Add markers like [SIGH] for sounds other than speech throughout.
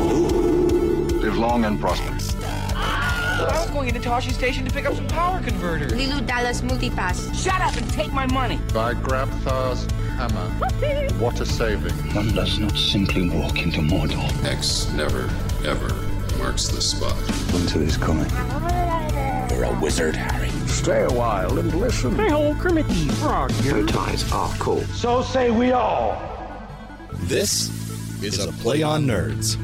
Live long and prosper. I was going into Tosche Station to pick up some power converters. Leeloo Dallas Multipass. Shut up and take my money. By Grabthar's hammer. What a saving. One does not simply walk into Mordor. X never, ever marks the spot. Winter is coming. You're a wizard, Harry. Stay a while and listen. Hey, old Kermit the Frog here. Bow ties are cool. So say we all. This is a Play on Nerds.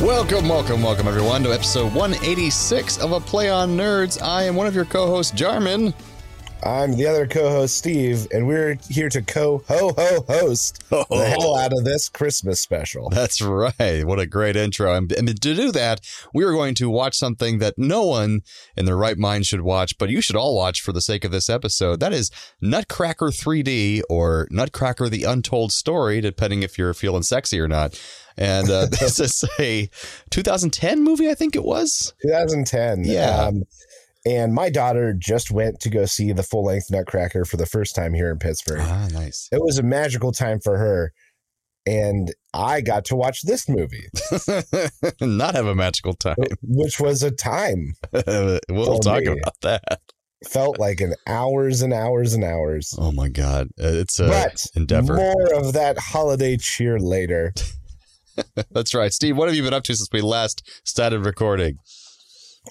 Welcome, welcome, welcome, everyone, to episode 186 of A Play on Nerds. I am one of your co hosts, Jarman. I'm the other co-host, Steve, and we're here to co-ho-ho-host Oh. the hell out of this Christmas special. That's right. What a great intro. And, and to do that, we are going to watch something that no one in their right mind should watch, but you should all watch for the sake of this episode. That is Nutcracker 3D or Nutcracker the Untold Story, depending if you're feeling sexy or not. And uh, [LAUGHS] this is a 2010 movie, I think it was. 2010. Yeah. Um, and my daughter just went to go see the full-length Nutcracker for the first time here in Pittsburgh. Ah, nice. It was a magical time for her, and I got to watch this movie, [LAUGHS] Not have a magical time. which was a time. [LAUGHS] we'll talk me. about that. Felt like an hours and hours and hours. Oh my God. Uh, It's a but endeavor. more of that holiday cheer later. [LAUGHS] That's right. Steve, what have you been up to since we last started recording?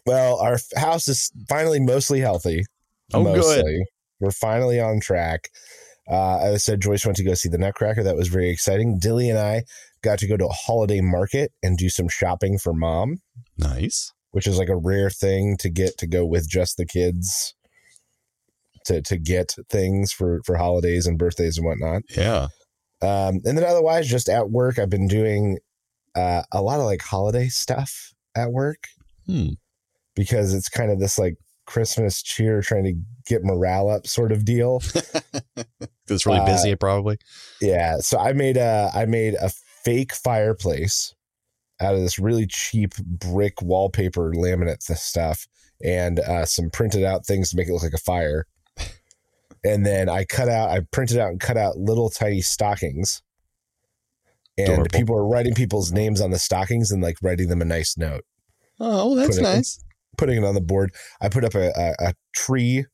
Well, our house is finally mostly healthy. Oh, good. We're finally on track. Uh, as I said, Joyce went to go see the Nutcracker. That was very exciting. Dilly and I got to go to a holiday market and do some shopping for mom, Nice. which is like a rare thing to get to go with just the kids to to get things for for holidays and birthdays and whatnot. Yeah. Um, and then otherwise, just at work, I've been doing uh, a lot of like holiday stuff at work Hmm. because it's kind of this like Christmas cheer, trying to get morale up sort of deal. [LAUGHS] It's really Uh, busy, probably. yeah. So I made a I made a fake fireplace out of this really cheap brick wallpaper laminate stuff and uh, some printed out things to make it look like a fire. And then I cut out, I printed out and cut out little tiny stockings. And Adorable. people were writing people's names on the stockings and like writing them a nice note, Oh, that's put it- nice. putting it on the board. I put up a, a, a tree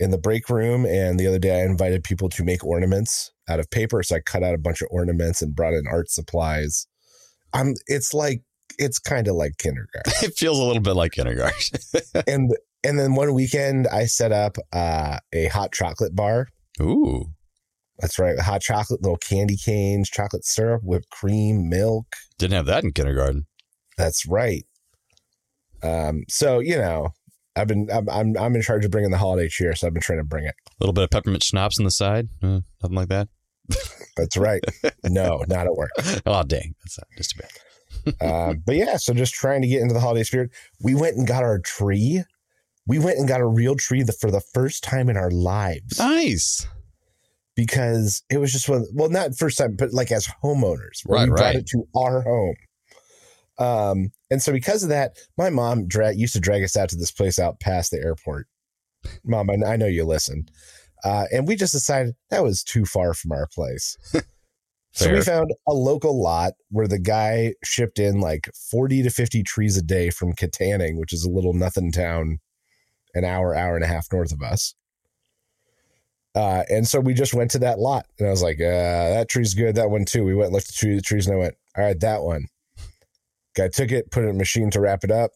in the break room. And the other day I invited people to make ornaments out of paper. So I cut out a bunch of ornaments and brought in art supplies. I'm, it's like, it's kind of like kindergarten. [LAUGHS] It feels a little bit like kindergarten. [LAUGHS] and and then one weekend I set up uh, a hot chocolate bar. Ooh. That's right, hot chocolate, little candy canes, chocolate syrup, whipped cream, milk. Didn't have that in kindergarten. That's right. Um, so you know, I've been I'm I'm, I'm in charge of bringing the holiday cheer, so I've been trying to bring it. A little bit of peppermint schnapps on the side. Uh, nothing like that. That's right. [LAUGHS] no, not at work. Oh, dang. That's not just too bad. Um, but yeah, so just trying to get into the holiday spirit. We went and got our tree. We went and got a real tree the, for the first time in our lives. Nice. because it was just one well not first time but like as homeowners where Right, we brought right. it to our home um and so because of that my mom dra- used to drag us out to this place out past the airport mom i, I know you listen uh and we just decided that was too far from our place [LAUGHS] so we found a local lot where the guy shipped in like 40 to 50 trees a day from Katanning, which is a little nothing town an hour hour and a half north of us uh, and so we just went to that lot, and I was like, uh, "That tree's good. That one too." We went and looked at the tree- the trees, and I went, "All right, that one." Guy took it, put it in a machine to wrap it up.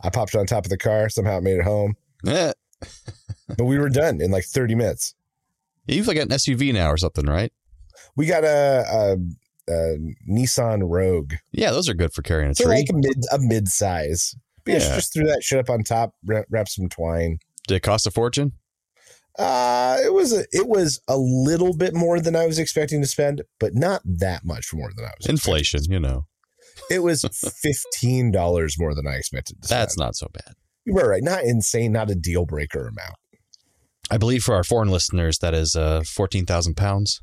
I popped it on top of the car. Somehow it made it home, Yeah. but we were done in like thirty minutes. You've like got an SUV now or something, right? We got a, a, a Nissan Rogue. Yeah, those are good for carrying a So tree. like a mid a mid size. Yeah, Yeah. just threw that shit up on top, wrap, wrap some twine. Did it cost a fortune? Uh, it was a, it was a little bit more than I was expecting to spend, but not that much more than I was. Inflation, you know. It was [LAUGHS] fifteen dollars more than I expected. To spend. That's not so bad. You were right. Not insane. Not a deal breaker amount. I believe for our foreign listeners, that is uh, 14,000 pounds.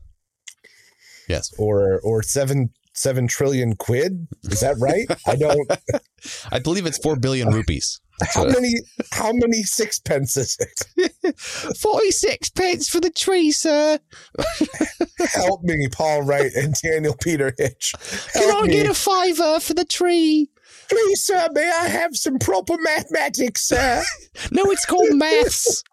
Yes. Or or seven seven trillion quid. Is that right? I don't. [LAUGHS] I believe it's 4 billion rupees. How many? How many sixpences? [LAUGHS] Forty-six pence for the tree, sir. [LAUGHS] Help me, Paul Wright and Daniel Peter Hitch. Can I me. get a fiver for the tree? Please, sir, may I have some proper mathematics, sir? No, it's called maths.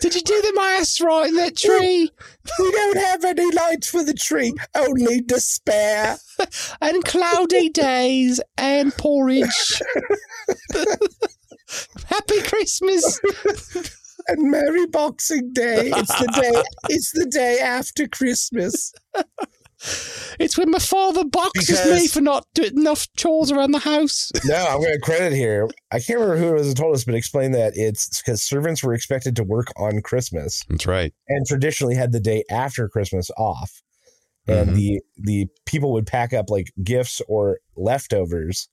Did you do the maths right in that tree? we don't have any lights for the tree, only despair. [LAUGHS] And cloudy days and porridge. [LAUGHS] Happy Christmas. And Merry Boxing Day. It's the day. [LAUGHS] It's the day after Christmas. It's when my father boxes Because- me for not doing enough chores around the house. No, I'm going to credit here. I can't remember who it was that told us, but explain that it's because servants were expected to work on Christmas That's right. and traditionally had the day after Christmas off. And Mhm. the the people would pack up like gifts or leftovers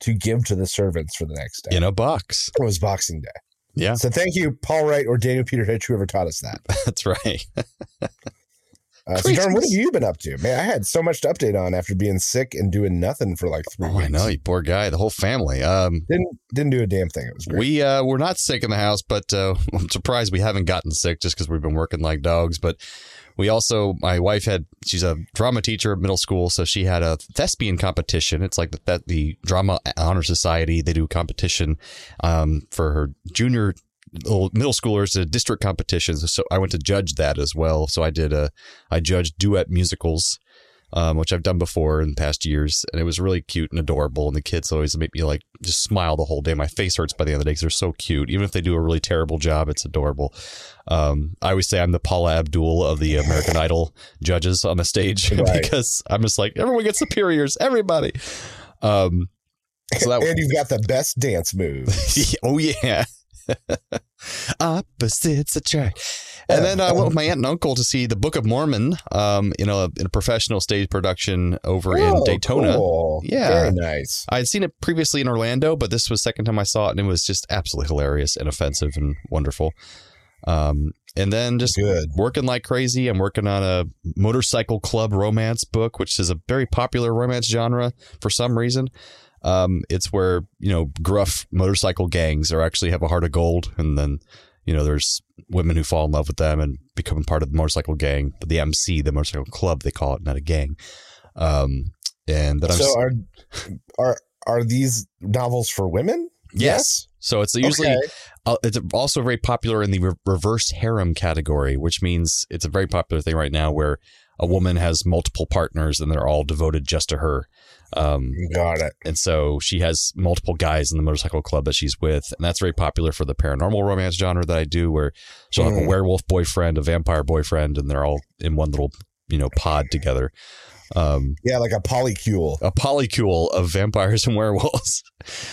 to give to the servants for the next day. In a box. It was Boxing Day. Yeah, So thank you, Paul Wright or Daniel Peter Hitch, whoever taught us that. [LAUGHS] that's right. [LAUGHS] Uh, so, Darren, what have you been up to? Man, I had so much to update on after being sick and doing nothing for like three Oh, weeks. I know, you poor guy. The whole family. Um, Didn't didn't do a damn thing. It was great. we uh, we're not sick in the house, but uh, [LAUGHS] I'm surprised we haven't gotten sick just because we've been working like dogs. But we also, my wife had, she's a drama teacher at middle school, so she had a thespian competition. It's like the, the drama honor society. They do a competition um, for her junior little middle schoolers at district competitions. So I went to judge that as well. So I did a, I judged duet musicals. Um, which I've done before in past years, and it was really cute and adorable. And the kids always make me like just smile the whole day. My face hurts by the end of the day because they're so cute. Even if they do a really terrible job, it's adorable. Um, I always say I'm the Paula Abdul of the American [LAUGHS] Idol judges on the stage [LAUGHS] Right. because I'm just like everyone gets superiors, everybody. Um, so that and you've got the best dance move. [LAUGHS] oh yeah. [LAUGHS] Opposites attract. And then I went with my aunt and uncle to see the Book of Mormon, um, in a in a professional stage production over in Oh, Daytona. cool. Yeah. Very nice. I had seen it previously in Orlando, but this was the second time I saw it, and it was just absolutely hilarious and offensive and wonderful. Um, and then just Good. working like crazy. I'm working on a motorcycle club romance book, which is a very popular romance genre for some reason. Um, it's where you know gruff motorcycle gangs are actually have a heart of gold, and then you know there's women who fall in love with them and become part of the motorcycle gang, but the MC, the motorcycle club, they call it, not a gang. Um, and that I'm So are are are these novels for women? Yes. So it's usually Okay. uh, it's also very popular in the re- reverse harem category, which means it's a very popular thing right now where a woman has multiple partners and they're all devoted just to her. Um, Got it. and so she has multiple guys in the motorcycle club that she's with, and that's very popular for the paranormal romance genre that I do, where she'll have a Mhm. werewolf boyfriend, a vampire boyfriend, and they're all in one little you know pod together. Um, Yeah, like a polycule. a polycule of vampires and werewolves.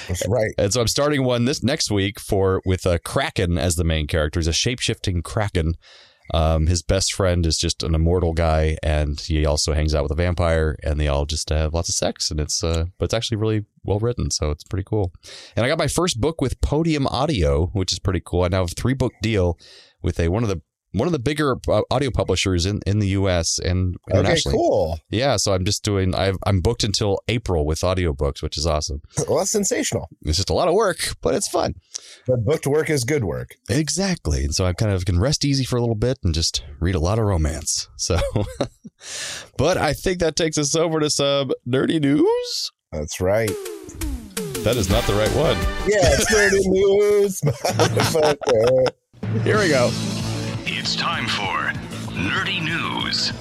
That's right. And so I'm starting one this next week for with a kraken as the main character. He's a shape shifting kraken. Um, his best friend is just an immortal guy, and he also hangs out with a vampire, and they all just have lots of sex, and it's uh, but it's actually really well written, so it's pretty cool. And I got my first book with Podium Audio, which is pretty cool. I now have a three book deal with a one of the one of the bigger uh, audio publishers in, in the U.S. and Okay, internationally. cool. Yeah, so I'm just doing. I've, I'm booked until April with audiobooks, which is awesome. [LAUGHS] Well, that's sensational. It's just a lot of work, but it's fun. But booked work is good work. Exactly. And so I kind of can rest easy for a little bit and just read a lot of romance. [LAUGHS] So, but I think that takes us over to some nerdy news. That's right. That is not the right one. Yeah, it's dirty [LAUGHS] news, motherfucker. Here we go. It's time for Nerdy News.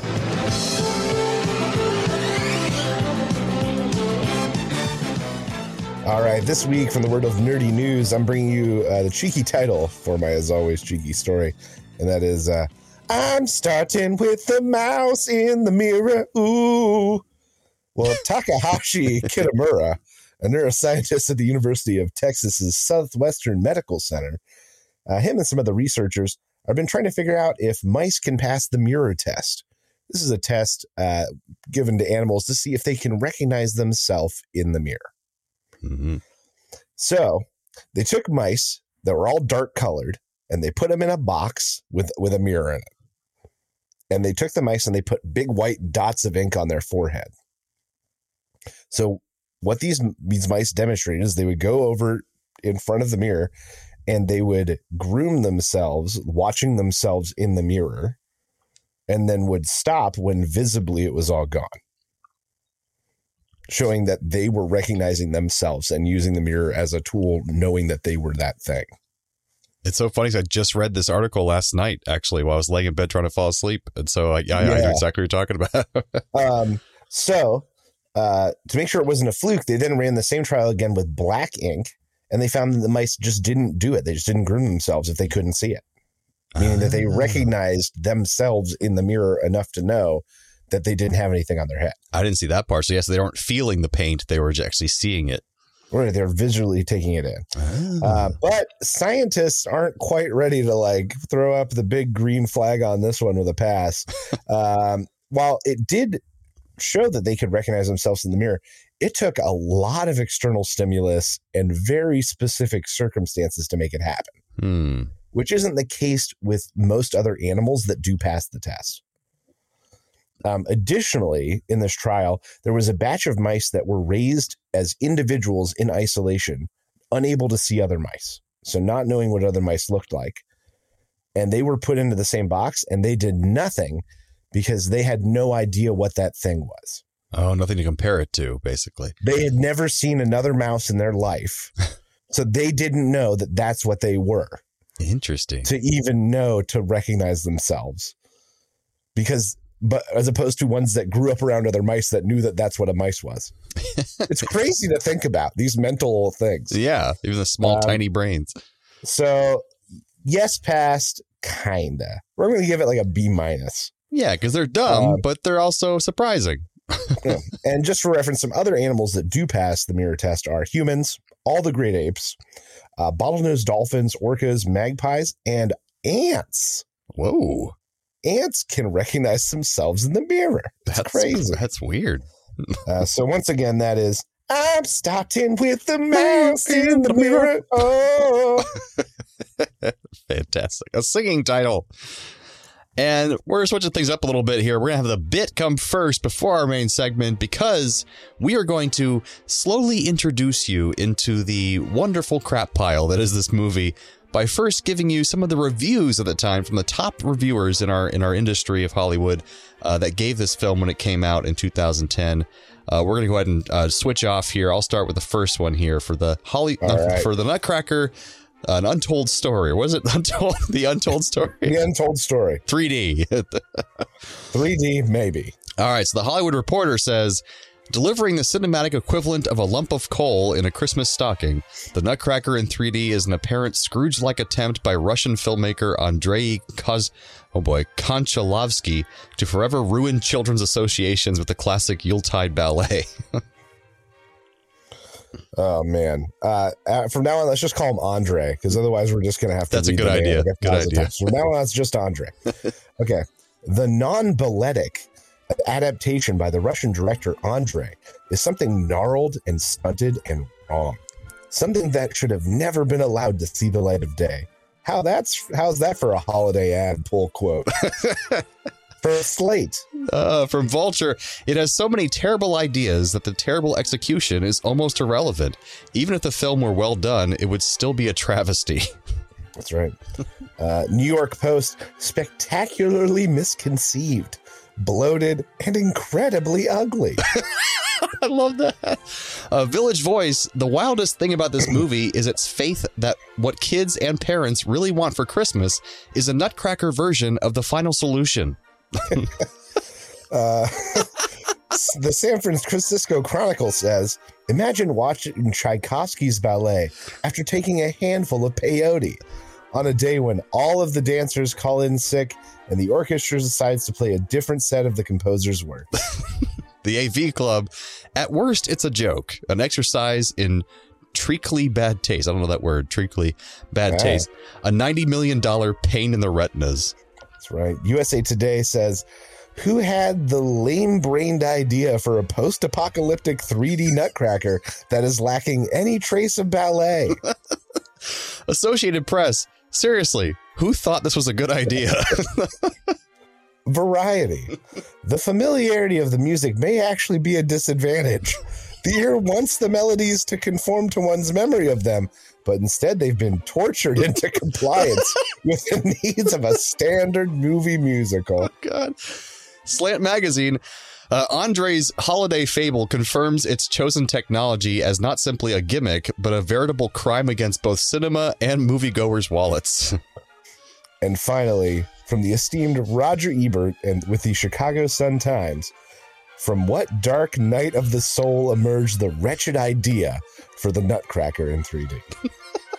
All right, this week from the world of nerdy news, I'm bringing you uh, the cheeky title for my, as always, cheeky story, and that is uh, "I'm starting with the mouse in the mirror." Ooh, well, [LAUGHS] Takahashi Kitamura, a neuroscientist at the University of Texas's Southwestern Medical Center, uh, him and some of the researchers have been trying to figure out if mice can pass the mirror test. This is a test uh, given to animals to see if they can recognize themselves in the mirror. hmm So they took mice that were all dark colored and they put them in a box with with a mirror in it. And they took the mice and they put big white dots of ink on their forehead. So what these these mice demonstrated is they would go over in front of the mirror and they would groom themselves, watching themselves in the mirror, and then would stop when visibly it was all gone. Showing that they were recognizing themselves and using the mirror as a tool, knowing that they were that thing. It's so funny 'cause I just read this article last night, actually, while I was laying in bed trying to fall asleep. And so, I, yeah, I know exactly what you're talking about. [LAUGHS] Um, so, uh, to make sure it wasn't a fluke, they then ran the same trial again with black ink, and they found that the mice just didn't do it. They just didn't groom themselves if they couldn't see it, meaning that they Ah. recognized themselves in the mirror enough to know that they didn't have anything on their head. I didn't see that part. So, yes, they weren't feeling the paint, they were actually seeing it. Or they're visually taking it in. Ah. Uh, but scientists aren't quite ready to like throw up the big green flag on this one with a pass. [LAUGHS] um, while it did show that they could recognize themselves in the mirror, it took a lot of external stimulus and very specific circumstances to make it happen, Hmm. which isn't the case with most other animals that do pass the test. Um, additionally, in this trial, there was a batch of mice that were raised as individuals in isolation, unable to see other mice. So, not knowing what other mice looked like. And they were put into the same box and they did nothing because they had no idea what that thing was. Oh, nothing to compare it to, basically. They had never seen another mouse in their life. [LAUGHS] So, they didn't know that that's what they were Interesting. to even know to recognize themselves. Because, but as opposed to ones that grew up around other mice that knew that that's what a mice was. [LAUGHS] it's crazy to think about these mental things. Yeah, even the small, Um, tiny brains. So, yes, passed, kinda. We're going to give it like a B minus. Yeah, because they're dumb, uh, but they're also surprising. Yeah. and just for reference, some other animals that do pass the mirror test are humans, all the great apes, uh, bottlenose dolphins, orcas, magpies, and ants. Whoa, Ants can recognize themselves in the mirror. It's that's crazy. [LAUGHS] That's weird. Uh, so once again, that is I'm starting with the mouse in the mirror. Oh, [LAUGHS] Fantastic. A singing title. And we're switching things up a little bit here. We're going to have the bit come first before our main segment because we are going to slowly introduce you into the wonderful crap pile that is this movie by first giving you some of the reviews at the time from the top reviewers in our in our industry of Hollywood uh, that gave this film when it came out in 2010. Uh, we're going to go ahead and uh, switch off here. I'll start with the first one here for the Holly All right. for the Nutcracker, an untold story. Was it [LAUGHS] untold? The untold story. the untold story. 3D. 3D, [LAUGHS] maybe. All right. So the Hollywood Reporter says, delivering the cinematic equivalent of a lump of coal in a Christmas stocking, the Nutcracker in 3D is an apparent Scrooge-like attempt by Russian filmmaker Andrei Koz, oh boy, Konchalovsky to forever ruin children's associations with the classic Yuletide ballet. [LAUGHS] Oh man. Uh, uh, from now on, let's just call him Andre, because otherwise we're just gonna have to. That's a good idea. Good idea. times. From now on, it's just Andre. [LAUGHS] okay. The non-balletic adaptation by the Russian director Andre is something gnarled and stunted and wrong. Something that should have never been allowed to see the light of day. How that's how's that for a holiday ad pull quote? [LAUGHS] for Slate. Uh, from Vulture, it has so many terrible ideas that the terrible execution is almost irrelevant. Even if the film were well done, it would still be a travesty. [LAUGHS] That's right. Uh, New York Post, spectacularly misconceived, bloated, and incredibly ugly. [LAUGHS] I love that. Uh, Village Voice, the wildest thing about this movie is its faith that what kids and parents really want for Christmas is a nutcracker version of the final solution. [LAUGHS] Uh, [LAUGHS] the San Francisco Chronicle says Imagine watching Tchaikovsky's ballet after taking a handful of peyote on a day when all of the dancers call in sick and the orchestra decides to play a different set of the composer's work. [LAUGHS] The AV Club, at worst, it's a joke, an exercise in treacly bad taste. I don't know that word, treacly bad Ah. taste. A $90 million pain in the retinas. That's right. USA Today says, Who had the lame brained idea for a post apocalyptic 3D nutcracker that is lacking any trace of ballet? [LAUGHS] Associated Press, seriously, who thought this was a good idea? [LAUGHS] Variety. The familiarity of the music may actually be a disadvantage. The ear wants the melodies to conform to one's memory of them, but instead they've been tortured into [LAUGHS] compliance with the needs of a standard movie musical. God. Slant Magazine. Uh, Andre's holiday fable confirms its chosen technology as not simply a gimmick, but a veritable crime against both cinema and moviegoers' wallets. [LAUGHS] And finally, from the esteemed Roger Ebert and with the Chicago Sun Times, from what dark night of the soul emerged the wretched idea for the Nutcracker in 3D?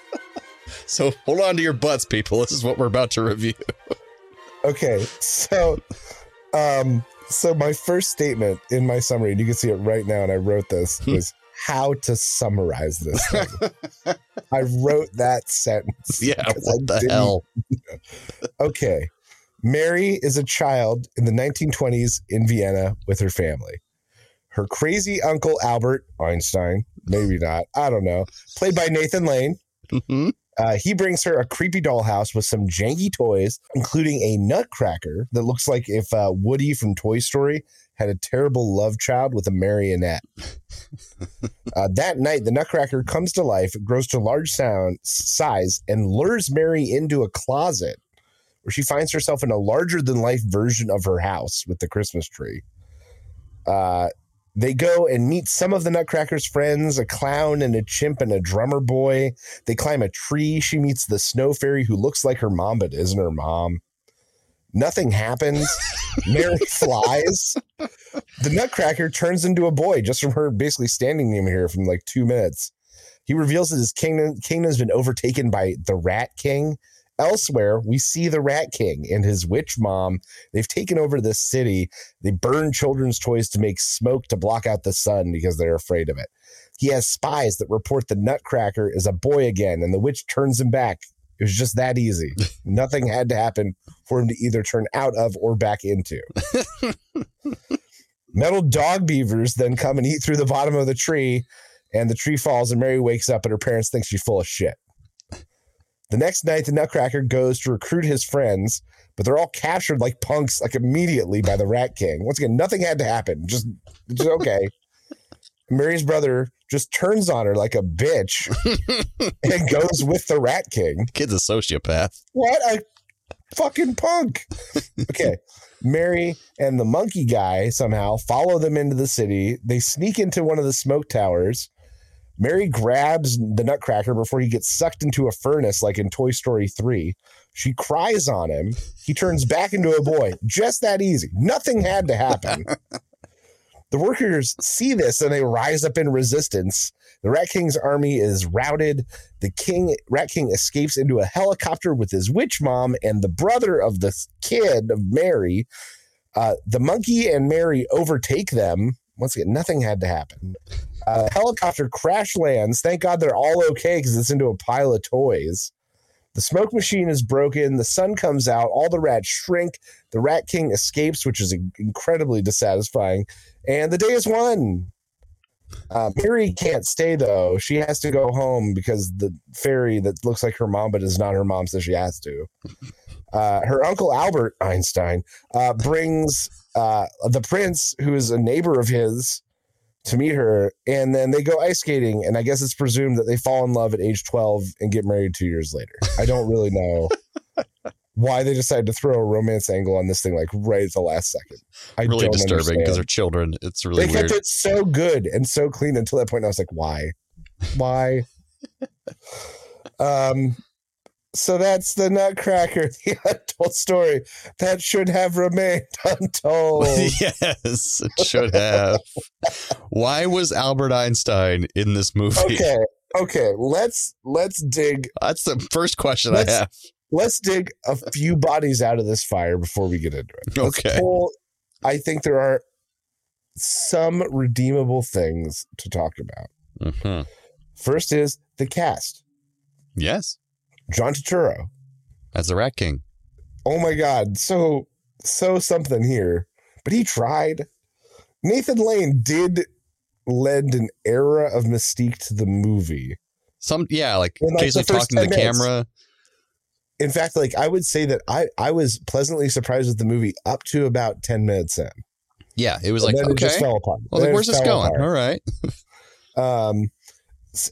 [LAUGHS] so hold on to your butts, people. This is what we're about to review. Okay, so um so my first statement in my summary, and you can see it right now, and I wrote this, was how to summarize this thing. [LAUGHS] I wrote that sentence. Yeah, what the hell? Okay. Mary is a child in the 1920s in Vienna with her family. Her crazy uncle Albert Einstein, maybe not, I don't know, played by Nathan Lane. Mhm. Uh, he brings her a creepy dollhouse with some janky toys, including a nutcracker that looks like if uh, Woody from Toy Story had a terrible love child with a marionette. [LAUGHS] uh, that night, the nutcracker comes to life, grows to large sound size, and lures Mary into a closet where she finds herself in a larger than life version of her house with the Christmas tree. Uh, they go and meet some of the Nutcracker's friends, a clown and a chimp and a drummer boy. They climb a tree. She meets the snow fairy who looks like her mom, but isn't her mom. Nothing happens. [LAUGHS] Mary flies. The Nutcracker turns into a boy just from her basically standing him here from like two minutes. He reveals that his kingdom kingdom's been overtaken by the Rat King. Elsewhere, we see the Rat King and his witch mom. They've taken over this city. They burn children's toys to make smoke to block out the sun because they're afraid of it. He has spies that report the Nutcracker is a boy again, and the witch turns him back. It was just that easy. [LAUGHS] Nothing had to happen for him to either turn out of or back into. [LAUGHS] Metal dog beavers then come and eat through the bottom of the tree, and the tree falls, and Mary wakes up, and her parents think she's full of shit. The next night, the Nutcracker goes to recruit his friends, but they're all captured like punks, like immediately by the Rat King. Once again, nothing had to happen. Just, just okay. [LAUGHS] Mary's brother just turns on her like a bitch [LAUGHS] and goes with the Rat King. Kid's a sociopath. What a fucking punk. Okay. Mary and the monkey guy somehow follow them into the city. They sneak into one of the smoke towers. Mary grabs the nutcracker before he gets sucked into a furnace like in Toy Story 3. She cries on him. He turns back into a boy. Just that easy. Nothing had to happen. [LAUGHS] The workers see this and they rise up in resistance. The Rat King's army is routed. The king, Rat King, escapes into a helicopter with his witch mom and the brother of the kid of Mary. Uh, the monkey and Mary overtake them. Once again, nothing had to happen. Uh, helicopter crash lands. Thank God they're all okay because it's into a pile of toys. The smoke machine is broken. The sun comes out. All the rats shrink. The Rat King escapes, which is incredibly dissatisfying. And the day is won. Uh, Mary can't stay though. She has to go home because the fairy that looks like her mom but is not her mom says she has to. Uh, her uncle Albert Einstein uh, brings uh, the prince, who is a neighbor of his, to meet her, and then they go ice skating. And I guess it's presumed that they fall in love at age twelve and get married two years later. I don't really know [LAUGHS] why they decided to throw a romance angle on this thing like right at the last second. I really don't disturbing because they're children. It's really they weird. kept it so good and so clean until that point. I was like, why? Why? [LAUGHS] um, so that's the Nutcracker, [LAUGHS] the untold story that should have remained [LAUGHS] untold. [LAUGHS] yes, it should have. Why was Albert Einstein in this movie? okay, okay. Let's let's dig That's the first question I have. let's dig a few bodies out of this fire before we get into it. Let's Okay. pull- I think there are some redeemable things to talk about. Mhm. First is the cast. Yes, John Turturro. as the Rat King. Oh my God. So, so something here. But he tried. Nathan Lane did lend an era of mystique to the movie. Some, yeah, like like, occasionally talking to the minutes. camera. In fact, like I would say that I, I was pleasantly surprised with the movie up to about 10 minutes in. Yeah, it was And like, then it okay, just fell apart. well, like, where's this going? apart. All right. [LAUGHS] Um,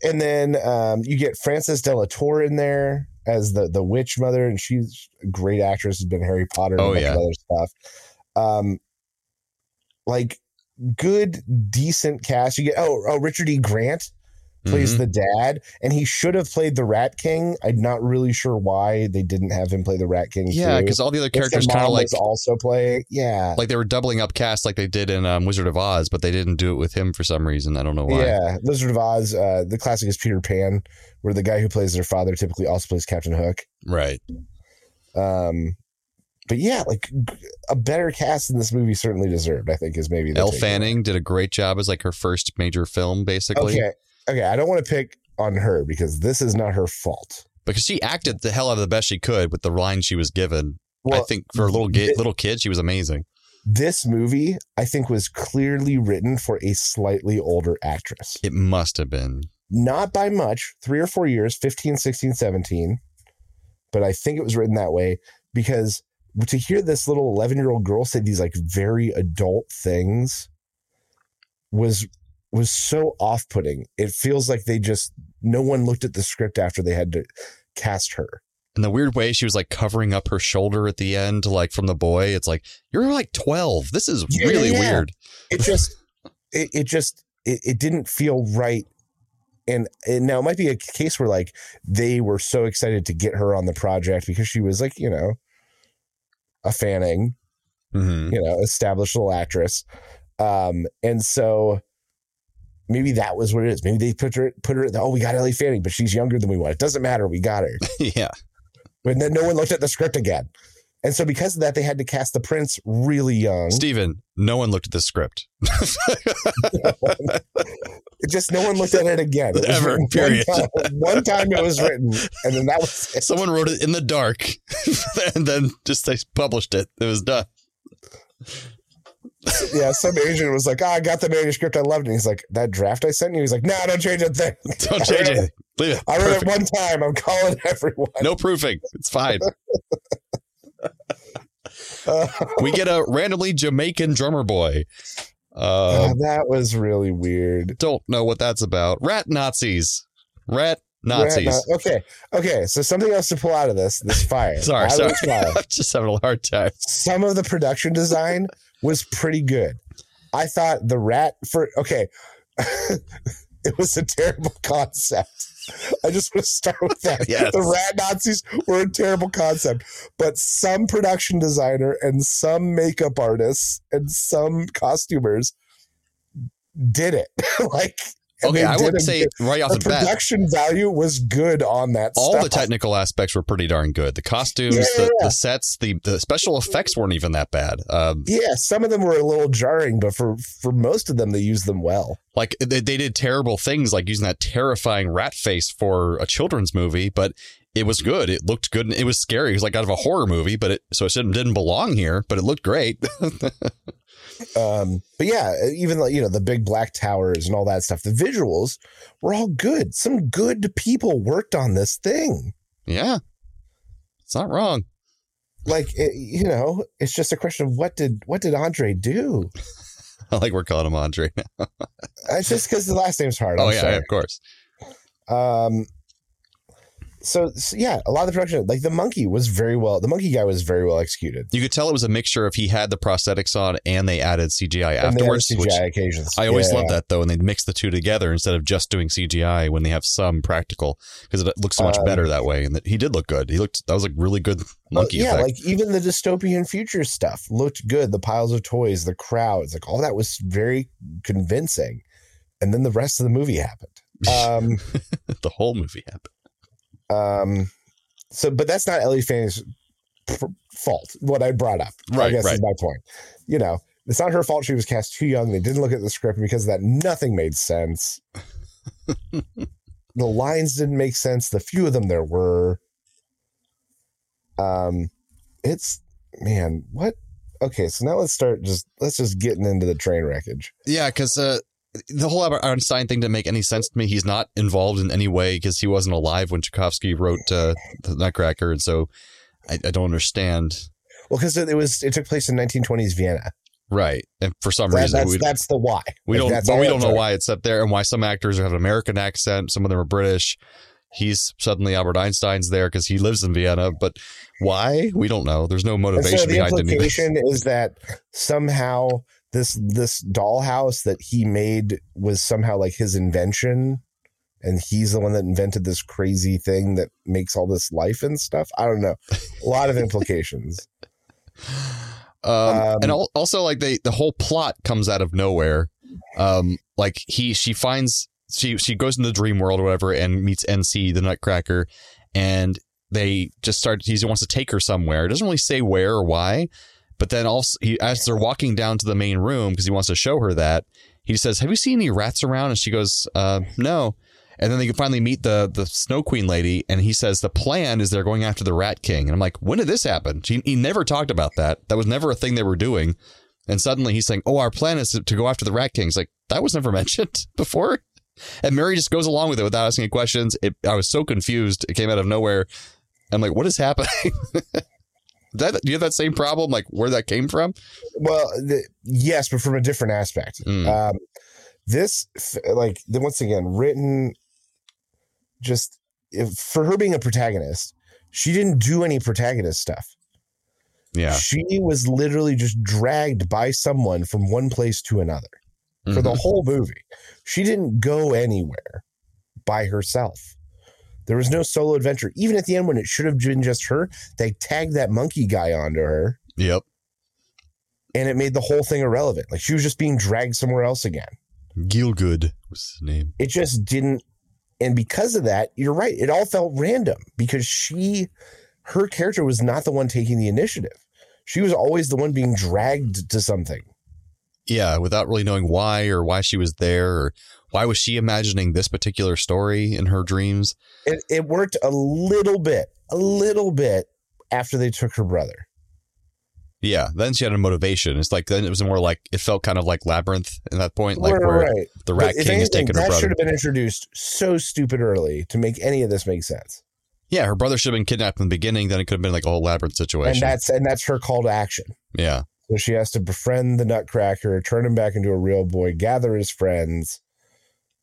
and then um, you get Frances de la Tour in there as the the witch mother, and she's a great actress. Has been Harry Potter and Oh, a bunch yeah. other stuff. Um, like good, decent cast. You get oh oh Richard E. Grant plays Mhm. the dad, and he should have played the Rat King. I'm not really sure why they didn't have him play the Rat King. yeah, because all the other characters kind of like also play. Yeah, like they were doubling up cast like they did in um, Wizard of Oz, but they didn't do it with him for some reason. I don't know why. Yeah, Wizard of Oz. Uh, the classic is Peter Pan, where the guy who plays their father typically also plays Captain Hook. Right. Um, but yeah, like a better cast in this movie certainly deserved. I think is maybe the Elle Fanning did a great job as like her first major film, basically. Okay, okay. I don't want to pick on her because this is not her fault. Because she acted the hell out of the best she could with the line she was given. I think for a little gi- little kid, she was amazing. this movie, I think, was clearly written for a slightly older actress. It must have been. Not by much, three or four years, 15, 16, 17. But I think it was written that way because to hear this little 11 year old girl say these like very adult things was was so off-putting it feels like they just no one looked at the script after they had to cast her In the weird way, she was like covering up her shoulder at the end, like from the boy. It's like you're like twelve. This is Yeah, really yeah, yeah. weird. it just it, it just it, it didn't feel right and, and now it might be a case where like they were so excited to get her on the project because she was like you know a fanning hmm you know established little actress um and so maybe that was what it is maybe they put her put her oh we got ellie fanning but she's younger than we want it doesn't matter we got her [LAUGHS] yeah. and then no one looked at the script again and so because of that they had to cast the prince really young Steven, no one looked at the script. It [LAUGHS] [LAUGHS] just no one looked at it again. It Ever, period. One time, one time it was written, and then that was it. Someone wrote it in the dark and then just they published it. It was done. Yeah. Some agent was like, "Oh, I got the manuscript. I loved it." And he's like, "That draft I sent you." He's like, "No, don't change a thing. [LAUGHS] Don't change it. Leave it. I read Perfect. it one time. I'm calling [LAUGHS] everyone." No proofing. It's fine. Uh, [LAUGHS] We get a randomly Jamaican drummer boy. Uh, that was really weird. don't know what that's about. Rat Nazis. Rat Nazis. Rat okay, okay. So something else to pull out of this this fire. Sorry, sorry. I'm just having a hard time. some of the production design was pretty good. I thought the rat for okay, [LAUGHS] it was a terrible concept. I just want to start with that. [LAUGHS] Yes. The rat Nazis were a terrible concept, but some production designer and some makeup artists and some costumers did it. [LAUGHS] like and Okay, I would say right off the the bat, production value was good on that. all stuff. the technical aspects were pretty darn good. The costumes, Yeah, the, yeah. the sets, the, the special effects weren't even that bad. Um, Yeah, some of them were a little jarring, but for for most of them, they used them well. like they, they did terrible things, like using that terrifying rat face for a children's movie, but it was good. It looked good. and It was scary. It was like out of a horror movie, but it so it didn't, didn't belong here. But it looked great. [LAUGHS] Um, but yeah, even like you know the big black towers and all that stuff. The visuals were all good. Some good people worked on this thing. yeah, it's not wrong. Like it, you know, it's just a question of what did what did Andre do? [LAUGHS] I like we're calling him Andre. now. It's just because the last name's hard. oh I'm yeah, sorry. of course. Um, so, so yeah, a lot of the production, like the monkey, was very well. The monkey guy was very well executed. You could tell it was a mixture if he had the prosthetics on and they added CGI And afterwards. CGI which occasions. I always Yeah. love that though, and they mix the two together instead of just doing CGI when they have some practical because it looks so much Um, better that way. And that he did look good. He looked that was a really good Well, monkey yeah, effect. like even the dystopian future stuff looked good. The piles of toys, the crowds, like all that was very convincing. And then the rest of the movie happened. [LAUGHS] Um, the whole movie happened. Um, so, but that's not Ellie Fanning's pr- fault. What I brought up, I Right, guess, right. is my point. You know, it's not her fault. She was cast too young. They didn't look at the script because of that. Nothing made sense. [LAUGHS] the lines didn't make sense. The few of them there were. Um, it's man, what? Okay, so now let's start. Just let's just getting into the train wreckage. Yeah, because uh, the whole Albert Einstein thing didn't make any sense to me. He's not involved in any way because he wasn't alive when Tchaikovsky wrote uh, the Nutcracker, and so I, I don't understand. Well, because it was it took place in 1920s Vienna. Right. And for some That- reason, that's we, that's the why. we Like, don't, but we don't know why it's up there and why some actors have an American accent. Some of them are British. He's suddenly Albert Einstein's there because he lives in Vienna. But why? We don't know. There's no And motivation so the behind anything. implication is that somehow this this dollhouse that he made was somehow like his invention, and he's the one that invented this crazy thing that makes all this life and stuff. I don't know. A lot of [LAUGHS] implications. Um, Um, and also like they the whole plot comes out of nowhere. Um, like he she finds she she goes into the dream world or whatever and meets NC the Nutcracker, and they just start. He wants to take her somewhere. It doesn't really say where or why, but then also he as they're walking down to the main room because he wants to show her that he says, "Have you seen any rats around?" And she goes, uh, "No." And then they can finally meet the the Snow Queen lady, and he says the plan is they're going after the Rat King. And I'm like, when did this happen? She, he never talked about that. That was never a thing they were doing. And suddenly he's saying, "Oh, our plan is to, go after the Rat King." It's like that was never [LAUGHS] mentioned before. And Mary just goes along with it without asking any questions. It, I was so confused. It came out of nowhere. I'm like, what is happening? [LAUGHS] that do you have that same problem? Like where that came from? Well, the, yes, but from a different aspect. Mm. Um, this, like, once again, written just if, for her being a protagonist, she didn't do any protagonist stuff. Yeah. She was literally just dragged by someone from one place to another for the Mhm. whole movie. She didn't go anywhere by herself. There was no solo adventure. Even at the end, when it should have been just her, they tagged that monkey guy onto her Yep. and it made the whole thing irrelevant. Like she was just being dragged somewhere else again. Gielgud was his name. It just didn't. And because of that, you're right. It all felt random because she, her character was not the one taking the initiative. She was always the one being dragged to something. Yeah, without really knowing why or why she was there or why was she imagining this particular story in her dreams. It, it worked a little bit, a little bit after they took her brother. Yeah, then she had a motivation. It's like then it was more like it felt kind of like labyrinth at that point, like Right, where right. the Rat But King is anything, taking her that should have been introduced so stupid early to make any of this make sense. Yeah, her brother should have been kidnapped in the beginning. Then it could have been like a whole labyrinth situation. And that's and that's her call to action. yeah, So she has to befriend the Nutcracker, turn him back into a real boy, gather his friends,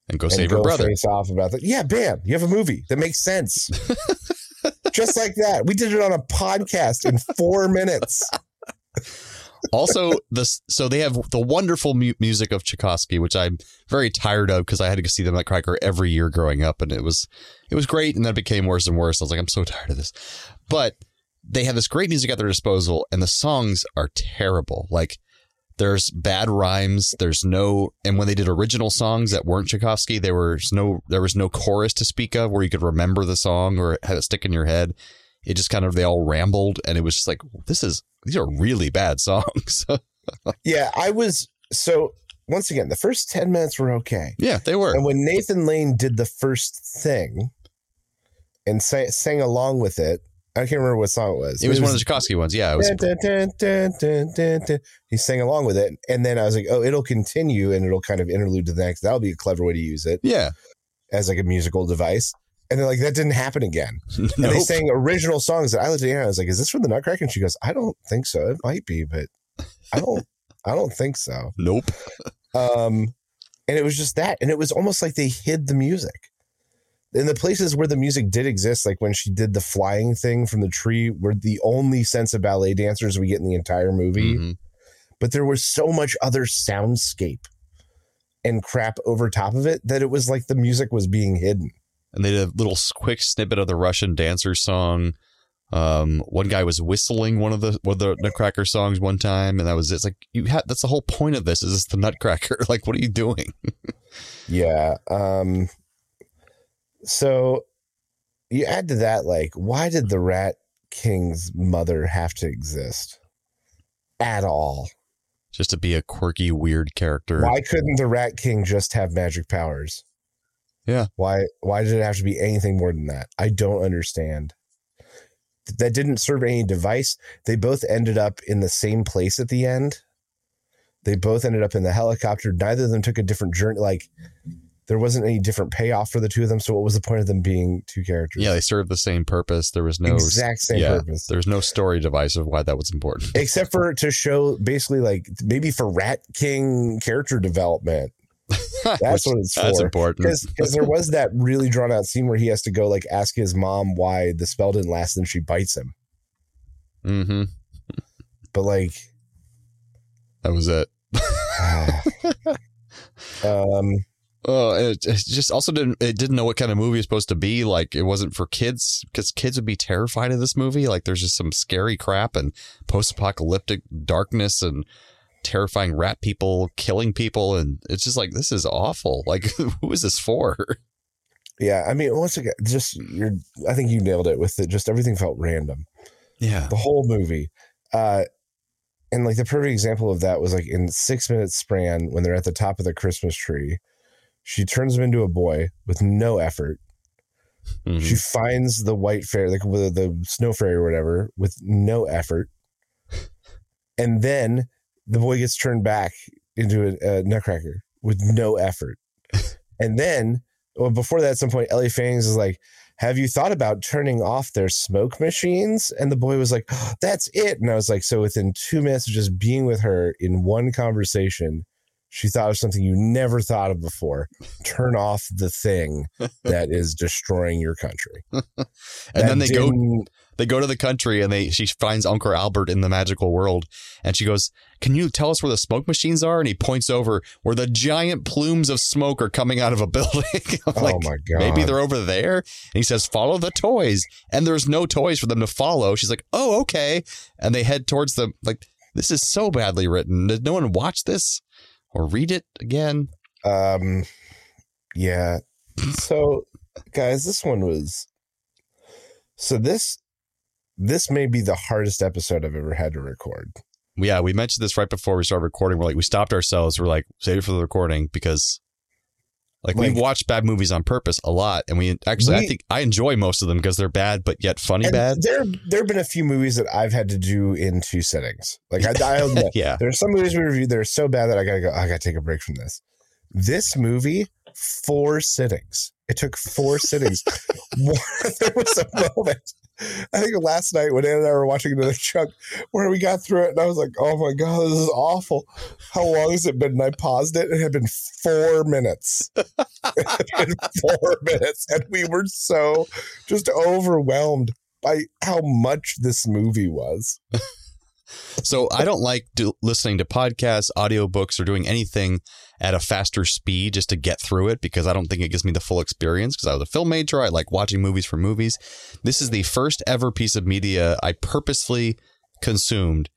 and go and save go her brother. face off about that. Yeah, bam! You have a movie that makes sense, [LAUGHS] just like that. We did it on a podcast in four [LAUGHS] minutes. also, this so they have the wonderful mu- music of Tchaikovsky, which I'm very tired of because I had to see the Nutcracker every year growing up, and it was it was great, and then it became worse and worse. I was like, I'm so tired of this, but they have this great music at their disposal, and the songs are terrible. Like there's bad rhymes. There's no, and when they did original songs that weren't Tchaikovsky, there was no there was no chorus to speak of where you could remember the song or have it stick in your head. It just kind of they all rambled, and it was just like this is these are really bad [LAUGHS] songs. Yeah, I was so. Once again, the first ten minutes were okay, yeah, they were. and when Nathan Lane did the first thing and sang, sang along with it, I can't remember what song it was. It was one of the Tchaikovsky ones. Yeah, it was. Dun, dun, dun. He sang along with it, and then I was like, "Oh, it'll continue, and it'll kind of interlude to the next." That'll be a clever way to use it Yeah, as like a musical device. And they're like, "That didn't happen again." [LAUGHS] And they sang original songs that I looked at Anna. I was like, "Is this from the Nutcracker?" And she goes, "I don't think so. It might be, but I don't. I don't think so." Nope. Um, and it was just that, and it was almost like they hid the music. In the places where the music did exist, like when she did the flying thing from the tree, were the only sense of ballet dancers we get in the entire movie. Mhm. But there was so much other soundscape and crap over top of it that it was like the music was being hidden. And they did a little quick snippet of the Russian dancer song. Um, one guy was whistling one of the one of the Nutcracker songs one time, and that was it. It's like you had that's the whole point of this. Is this the Nutcracker? [LAUGHS] Like, what are you doing? [LAUGHS] Yeah. Um, so you add to that, like, why did the mm-hmm. Rat King's mother have to exist at all? Just to be a quirky, weird character. Why couldn't the Rat King just have magic powers? Yeah. Why why did it have to be anything more than that? I don't understand. That didn't serve any device. They both ended up in the same place at the end. They both ended up in the helicopter. Neither of them took a different journey. Like there wasn't any different payoff for the two of them. So what was the point of them being two characters? Yeah, they served the same purpose. There was no exact same yeah, purpose. There's no story device of why that was important. [LAUGHS] Except for to show basically like maybe for Rat King character development. [LAUGHS] That's what it's for. That's important. Because there was [LAUGHS] that really drawn out scene where he has to go like ask his mom why the spell didn't last and she bites him. Mm-hmm. But like That was it. um Oh, it, it just also didn't. It didn't know what kind of movie it's supposed to be. Like it wasn't for kids because kids would be terrified of this movie. Like there's just some scary crap and post-apocalyptic darkness and terrifying rat people killing people, and it's just like this is awful. Like [LAUGHS] who is this for? yeah, I mean once again just you're I think you nailed it with it. Just everything felt random. Yeah, The whole movie. Uh and like the perfect example of that was like in six minutes span when they're at the top of the Christmas tree. She turns him into a boy with no effort. Mhm. She finds the white fairy, like the, the snow fairy or whatever, with no effort. And then the boy gets turned back into a, a nutcracker with no effort. [LAUGHS] And then, well, before that, at some point, Ellie Fannings is like, Have you thought about turning off their smoke machines? And the boy was like, "Oh, [GASPS] That's it. And I was like, So within two minutes of just being with her in one conversation, she thought of something you never thought of before. [LAUGHS] Turn off the thing that is destroying your country. [LAUGHS] and That then they go they go to the country and they she finds Uncle Albert in the magical world and she goes, "Can you tell us where the smoke machines are?" And he points over where the giant plumes of smoke are coming out of a [LAUGHS] building. Oh like, my God. Maybe they're over there. And he says, "Follow the toys." And there's no toys for them to follow. She's like, "Oh, okay." And they head towards the like this is so badly written. Did no one watch this or read it again? Um, yeah. So, guys, this one was. So this, this may be the hardest episode I've ever had to record. Yeah, we mentioned this right before we started recording. We're like, we stopped ourselves. We're like, save it for the recording because, like, we Like- watch bad movies on purpose a lot, and we actually, I think I enjoy most of them because they're bad, but yet funny bad. there, there have been a few movies that I've had to do in two sittings. Like I, admit, [LAUGHS] Yeah. there are some movies we reviewed that are so bad that I gotta go. I gotta take a break from this. This movie, four sittings. It took four sittings. [LAUGHS] There was a moment. I think last night when Ann and I were watching another [LAUGHS] chunk where we got through it and I was like, oh my God, this is awful. How long has it been? And I paused it. and It had been four minutes. [LAUGHS] been four [LAUGHS] minutes. And we were so just overwhelmed by how much this movie was. So I don't like do, listening to podcasts, audiobooks, or doing anything at a faster speed just to get through it because I don't think it gives me the full experience. Because I was a film major, I like watching movies for movies. This is the first ever piece of media I purposely consumed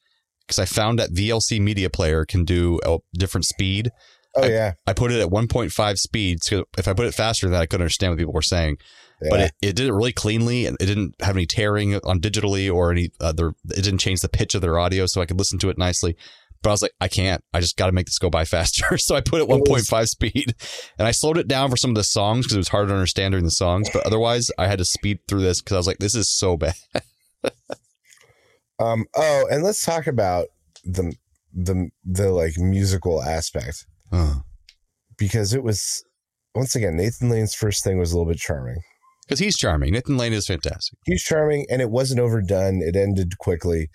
because I found that VLC Media Player can do a different speed. Oh yeah. I put it at 1.5 speed. So if I put it faster than that, I couldn't understand what people were saying. Yeah. But it, it did it really cleanly and it didn't have any tearing on digitally or any other, it didn't change the pitch of their audio so I could listen to it nicely. But I was like, I can't. I just got to make this go by [LAUGHS] faster. so I put it It was- 1.5 speed and I slowed it down for some of the songs because it was hard to understand during the songs. But otherwise, I had to speed through this because I was like, this is so bad. Um. Oh, and let's talk about the the the like musical aspect because it was once again Nathan Lane's first thing was a little bit charming. Because he's charming. Nathan Lane is fantastic. He's charming, and it wasn't overdone. It ended quickly,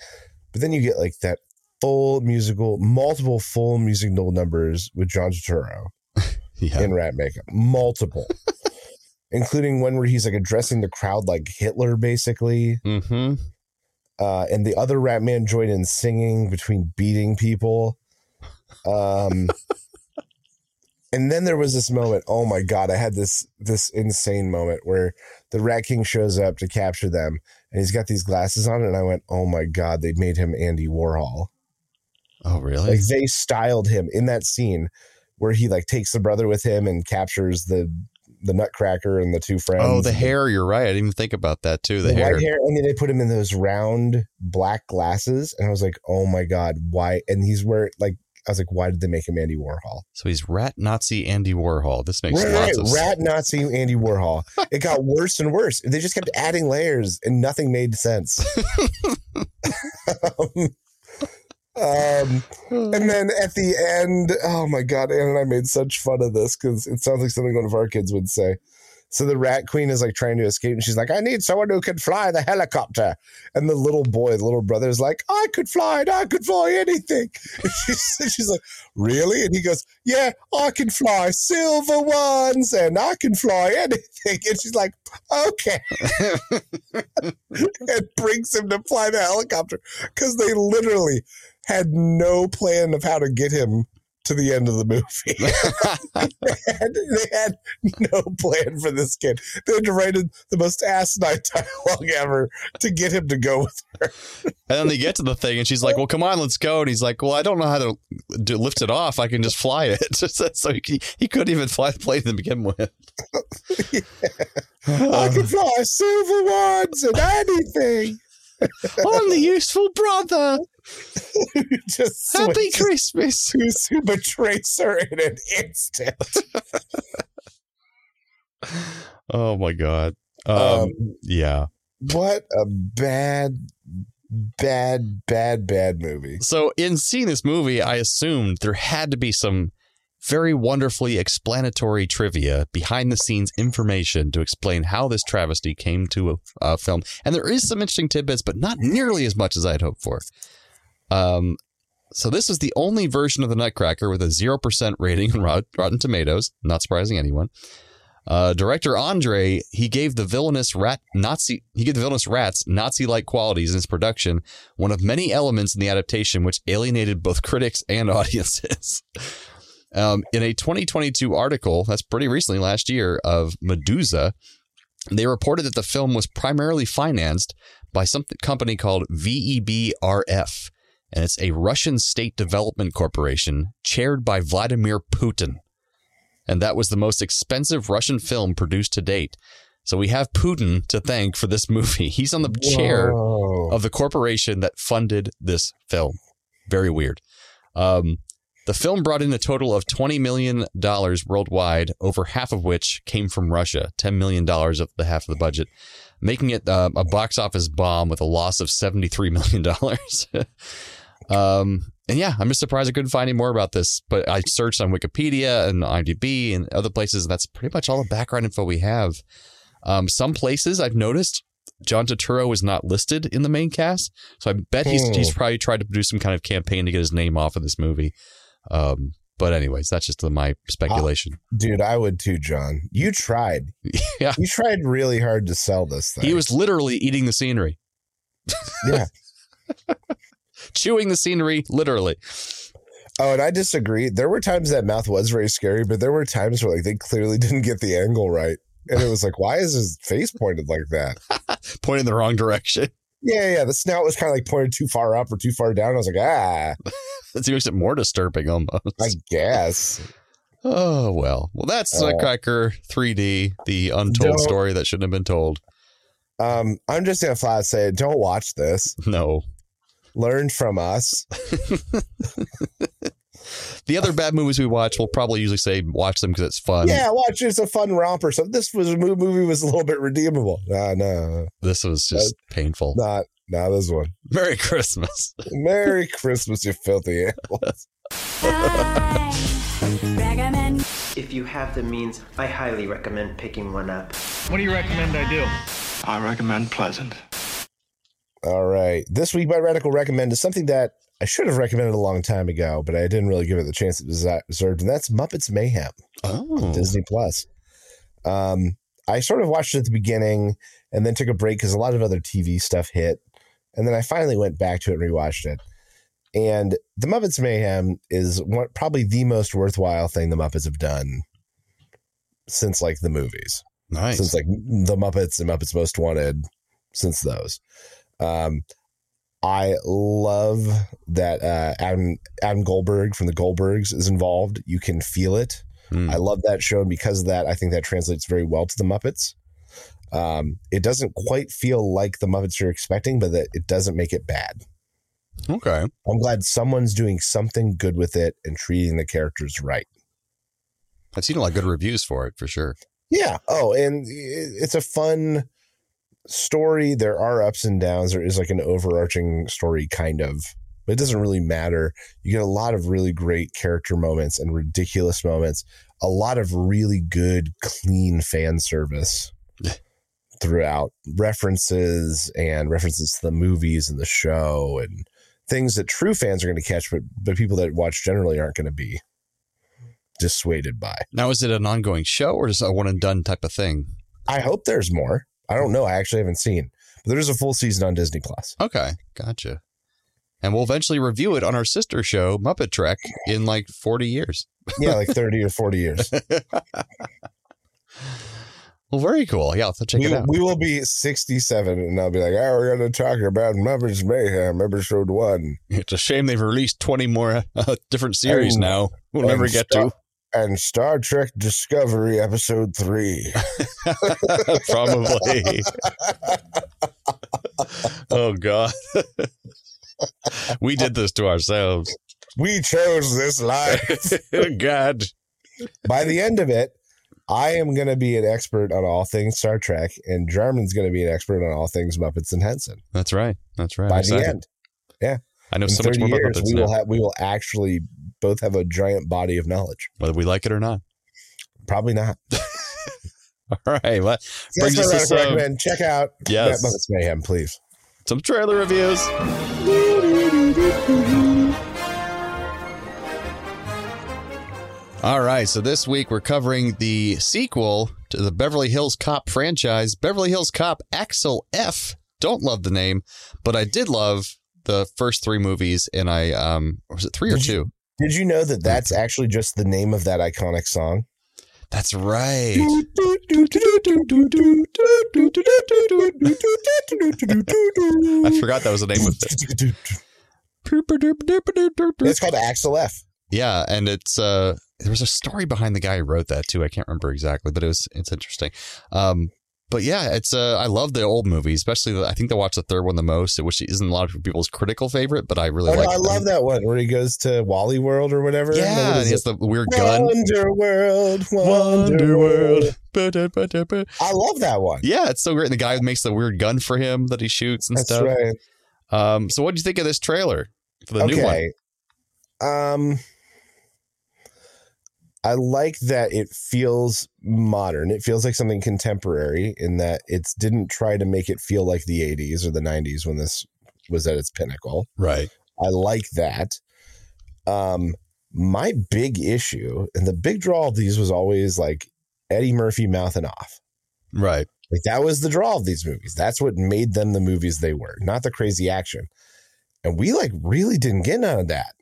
but then you get like that full musical, multiple full musical numbers with John Turturro [LAUGHS] Yeah. in rat makeup, multiple. [LAUGHS] Including one where he's like addressing the crowd like Hitler, basically. Mm-hmm. uh, and the other rat man joined in singing between beating people. Um, [LAUGHS] and then there was this moment. Oh my god! I had this this insane moment where the Rat King shows up to capture them, and he's got these glasses on, and I went, "Oh my god!" They made him Andy Warhol. Oh, really? Like they styled him in that scene where he like takes the brother with him and captures the the Nutcracker and the two friends. oh, the hair. You're right. I didn't even think about that too. The, the hair. white hair, and then they put him in those round black glasses, and I was like, "Oh my god, why?" And he's wearing like, I was like, "Why did they make him Andy Warhol?" So he's rat Nazi Andy Warhol. This makes Right, lots right, of rat Nazi Andy Warhol. It got [LAUGHS] worse and worse. They just kept adding layers, and nothing made sense. Um, [LAUGHS] [LAUGHS] Um, and then at the end, oh my god, Ann and I made such fun of this because it sounds like something one of our kids would say. So the rat queen is like trying to escape, and she's like, "I need someone who can fly the helicopter." And the little boy, the little brother, is like, "I could fly, and I could fly anything." [LAUGHS] And she's, she's like, "Really?" And he goes, "Yeah, I can fly silver ones, and I can fly anything." [LAUGHS] And she's like, "Okay," [LAUGHS] and brings him to fly the helicopter because they literally had no plan of how to get him to the end of the movie. [LAUGHS] they, had, they, had, no plan for this kid. They had to write the most asinine [LAUGHS] dialogue ever to get him to go with her. and then they get to the thing, and she's like, "Well, come on, let's go." And he's like, "Well, I don't know how to do, lift it off. I can just fly it." [LAUGHS] so he, he couldn't even fly the plane to begin with. yeah. I can fly silver ones and anything. I'm the useful brother. [LAUGHS] just happy Christmas. Who, who betrays her in an instant. [LAUGHS] oh my god. Um, um, yeah. What a bad, bad, bad, bad movie. So in seeing this movie, I assumed there had to be some very wonderfully explanatory trivia, behind the scenes information to explain how this travesty came to a, a, film. And there is some interesting tidbits, but not nearly as much as I'd hoped for. Um, so this is the only version of the Nutcracker with a 0% rating on Rotten Tomatoes, not surprising anyone. Uh, director Andre, he gave the villainous rat Nazi, he gave the villainous rats Nazi-like qualities in his production, one of many elements in the adaptation which alienated both [LAUGHS] critics and audiences. Um, in a 2022 article, that's pretty recently, last year, of Meduza, they reported that the film was primarily financed by some company called VEBRF, and it's a Russian state development corporation chaired by Vladimir Putin. And that was the most expensive Russian film produced to date. So we have Putin to thank for this [LAUGHS] movie. He's on the Whoa. chair of the corporation that funded this film. Very weird. Um, the film brought in a total of $20 million worldwide, over half of which came from Russia, $10 million of the half of the budget, making it uh, a box office bomb with a loss of $73 million. [LAUGHS] um, and yeah, I'm just surprised I couldn't find any more about this, but I searched on Wikipedia and IMDb and other places, and that's pretty much all the background info we have. Um, some places I've noticed John Turturro is not listed in the main cast, so I bet he's, he's hmm. probably tried to produce some kind of campaign to get his name off of this movie. Um, but anyways, that's just my speculation. Uh, dude, I would too, John. You tried. [LAUGHS] Yeah. You tried really hard to sell this thing. He was literally eating the scenery. Yeah. [LAUGHS] Chewing the scenery, literally. Oh, and I disagree. There were times that mouth was very scary, but there were times where like they clearly [LAUGHS] didn't get the angle right. And it was like, why is his face pointed like that? [LAUGHS] pointing the wrong direction. Yeah, yeah. The snout was kind of like pointed too far up or too far down. I was like, ah. [LAUGHS] that makes it more disturbing almost. I guess. Oh well. Well that's uh, Nutcracker 3D, the untold story that shouldn't have been told. Um, I'm just gonna flat say don't watch this. No. Learn from us. [LAUGHS] [LAUGHS] the other bad movies we watch, we'll probably usually say watch them because it's fun. Yeah, watch it's a fun romp or something. This was a movie was a little bit redeemable. Nah, no. This was just uh, painful. Not not this one. Merry Christmas. [LAUGHS] Merry Christmas, you filthy animals. if you have the means, I highly recommend picking one up. What do you recommend I do? I recommend Pleasant. All right. This week, my radical recommend is something that I should have recommended a long time ago, but I didn't really give it the chance it deserved, and that's Muppets Mayhem oh. Disney Plus. Um, I sort of watched it at the beginning and then took a break because a lot of other TV stuff hit. And then I finally went back to it and rewatched it. And The Muppets Mayhem is what, probably the most worthwhile thing the Muppets have done since like the movies. Nice. Since like the Muppets and Muppets Most Wanted, since those. Um, I love that uh, Adam Adam Goldberg from the Goldbergs is involved. You can feel it. Mm. I love that show, and because of that, I think that translates very well to the Muppets. Um, it doesn't quite feel like the Muppets you're expecting, but that it doesn't make it bad. Okay, I'm glad someone's doing something good with it and treating the characters right. I've seen a lot of good reviews for it for sure. Yeah. Oh, and it's a fun story. There are ups and downs. There is like an overarching story, kind of. but it doesn't really matter. You get a lot of really great character moments and ridiculous moments, a lot of really good, clean fan service [LAUGHS] throughout references and references to the movies and the show and things that true fans are going to catch, but but people that watch generally aren't going to be dissuaded by. Now, is it an ongoing show or is it a one and done type of thing? I hope there's more. I don't know. I actually haven't seen, but there's a full season on Disney Plus. Okay, gotcha. And we'll eventually review it on our sister show, Muppet Trek, in like 40 years. Yeah, like [LAUGHS] 30 or 40 years. Well, very cool. Yeah, I'll check we, it out. we will be 67 and I'll be like, oh, we're going to talk about Muppets Mayhem episode one. It's a shame they've released 20 more [LAUGHS] uh, different series And- now. We'll never get to. And Star Trek Discovery episode three. [LAUGHS] Probably. [LAUGHS] oh, God. we did this to ourselves. we chose this life. [LAUGHS] God. By the end of it, I am going to be an expert on all things Star Trek, and Jarman's going to be an expert on all things Muppets and Henson. That's right. That's right. By I'm the excited. end, Yeah. I know in so much 30 more about years, Muppets we now, will have we will actually both have a giant body of knowledge. whether we like it or not. Probably not. [LAUGHS] All right. Well, so brings us to some, recommend. Check out Yes. Muppets Mayhem, please. some trailer reviews. All right, so this week we're covering the sequel to the Beverly Hills Cop franchise, Beverly Hills Cop Axel F. Don't love the name, but I did love the first three movies, and I um, was it three or you- two? Did you know that that's actually just the name of that iconic song? That's right. I forgot that was the name of it. It's called Axel F. Yeah, and it's uh there was a story behind the guy who wrote that too. I can't remember exactly, but it was it's interesting. Um but yeah, it's uh I love the old movies, especially the, I think they watch the third one the most, which isn't a lot of people's critical favorite, but I really Oh, no, like I love that one where he goes to Wally World or whatever. Yeah, What and he has the weird gun. Wonder World, Wonder World. Ba-da-ba-da-ba. I love that one. Yeah, it's so great. And the guy makes the weird gun for him that he shoots and That's stuff. right. Um, so what do you think of this trailer for the new one? Um, I like that it feels modern. It feels like something contemporary in that it didn't try to make it feel like the 80s or the 90s when this was at its pinnacle. Right. I like that. Um, my big issue and the big draw of these was always like Eddie Murphy mouthing off. Right. Like that was the draw of these movies. That's what made them the movies they were, not the crazy action. And we like really didn't get none of that.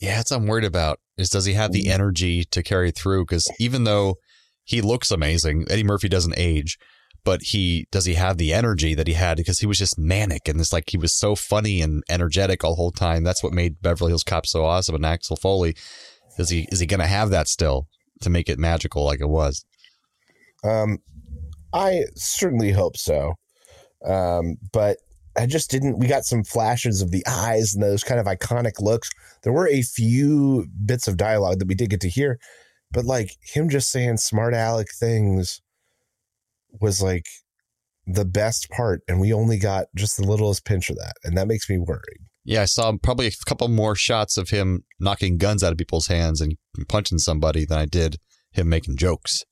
Yeah, that's what I'm worried about. Is does he have the energy to carry through? Because even though he looks amazing, Eddie Murphy doesn't age, but he does he have the energy that he had because he was just manic and it's like he was so funny and energetic all the whole time. That's what made Beverly Hills Cop so awesome. And Axel Foley, is he is he going to have that still to make it magical like it was? Um, I certainly hope so. Um, but I just didn't. We got some flashes of the eyes and those kind of iconic looks. There were a few bits of dialogue that we did get to hear, but like him just saying smart aleck things was like the best part, and we only got just the littlest pinch of that, and that makes me worried. Yeah, I saw probably a couple more shots of him knocking guns out of people's hands and punching somebody than I did him making jokes.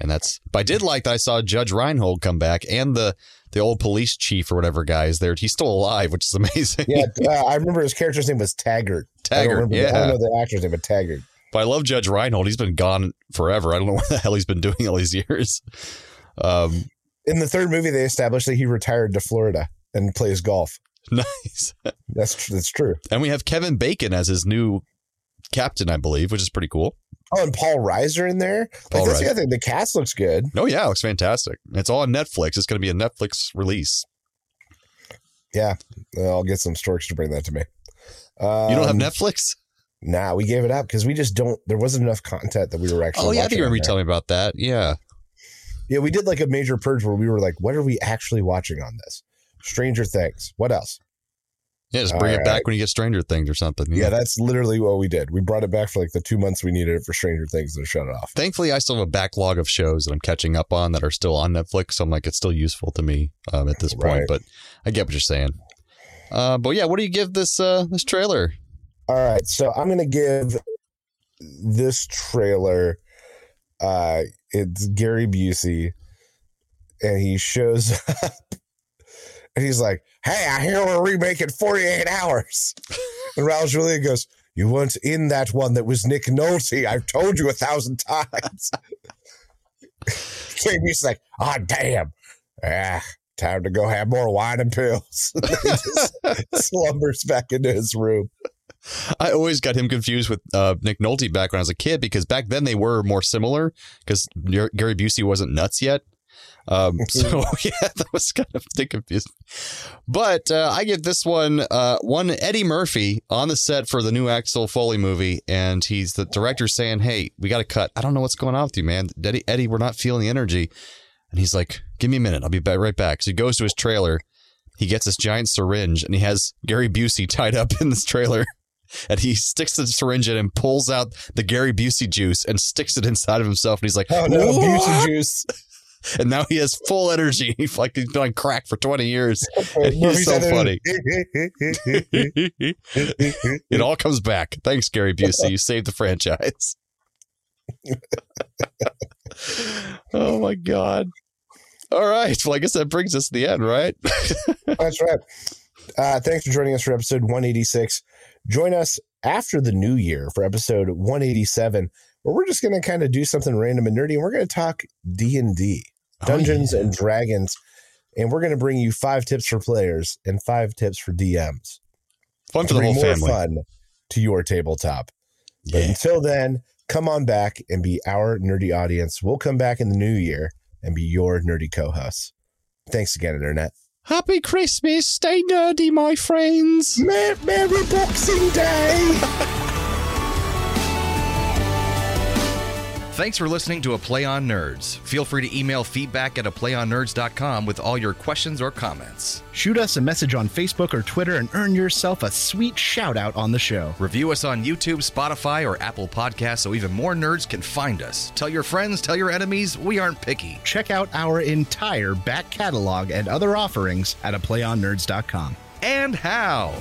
And that's, but I did like that I saw Judge Reinhold come back and the the old police chief or whatever guy is there. He's still alive, which is amazing. Yeah, [LAUGHS] uh, I remember his character's name was Taggart. I don't Taggart, remember the- I don't know the actor's name, but Taggart. But I love Judge Reinhold. He's been gone forever. I don't know [LAUGHS] what the hell he's been doing all these years. Um, In the third movie, they established that he retired to Florida and plays golf. [LAUGHS] nice. That's that's true. And we have Kevin Bacon as his new captain, I believe, which is pretty cool. Oh, and Paul Reiser in there. Like, that's the other thing. The cast looks good. Oh yeah, it looks fantastic. It's all on Netflix. It's going to be a Netflix release. Yeah, I'll get some storks to bring that to me. Um, You don't have Netflix? Nah, we gave it up because we just don't. There wasn't enough content that we were actually. Oh yeah, I think you remember you telling me about that. Yeah. Yeah, we did like a major purge where we were like, "What are we actually watching on this?" Stranger Things. What else? Yeah, just bring All it back right. when you get Stranger Things or something. Yeah. that's literally what we did. We brought it back for like the two months we needed it for Stranger Things and shut it off. Thankfully, I still have a backlog of shows that I'm catching up on that are still on Netflix. So I'm like, it's still useful to me um, at this point. But I get what you're saying. Uh, but yeah, what do you give this uh, this trailer? All right, so I'm gonna give this trailer. Uh, it's Gary Busey, and he shows [LAUGHS] up, and he's like, "Hey, I hear we're remaking 48 Hours," and Raul Julia goes, "You weren't in that one that was Nick Nolte. I've told you a thousand times." [LAUGHS] Busey's like, "Oh damn, ah." Time to go have more wine and pills. [LAUGHS] just [LAUGHS] slumbers back into his room. I always got him confused with uh, Nick Nolte back when I was a kid because back then they were more similar because Gary Busey wasn't nuts yet. Um, [LAUGHS] so [LAUGHS] yeah, that was kind of confusing. But uh, I give this one uh, one Eddie Murphy on the set for the new Axel Foley movie, and he's the director saying, "Hey, we got to cut. I don't know what's going on with you, man. Eddie, Eddie, we're not feeling the energy." And he's like, "Give me a minute. I'll be back right back." So he goes to his trailer. He gets this giant syringe, and he has Gary Busey tied up in this trailer [LAUGHS] and he sticks the syringe in and pulls out the Gary Busey juice and sticks it inside of himself. And he's like, "Oh no, Busey juice!" And now he has full energy. He's like he's been on crack for twenty years, [LAUGHS] and he's so funny. [LAUGHS] it all comes back. Thanks, Gary Busey. You saved the franchise. [LAUGHS] oh my god! All right. Well, I guess that brings us to the end, right? That's right. Uh, thanks for joining us for episode 186. Join us after the new year for episode 187, where we're just going to kind of do something random and nerdy, and we're going to talk D and D, Oh, Dungeons oh, yeah. and Dragons, and we're going to bring you five tips for players and five tips for DMs. Fun for the whole more family. Fun to your tabletop. Yeah. But until then, come on back and be our nerdy audience. We'll come back in the new year and be your nerdy co-hosts. Thanks again, Internet. Happy Christmas. Stay nerdy, my friends. Merry, Merry Boxing Day. [LAUGHS] Thanks for listening to A Play on Nerds. Feel free to email feedback at a playonnerds.com with all your questions or comments. Shoot us a message on Facebook or Twitter and earn yourself a sweet shout out on the show. Review us on YouTube, Spotify, or Apple Podcasts so even more nerds can find us. Tell your friends, tell your enemies, we aren't picky. Check out our entire back catalog and other offerings at a playonnerds.com. And how.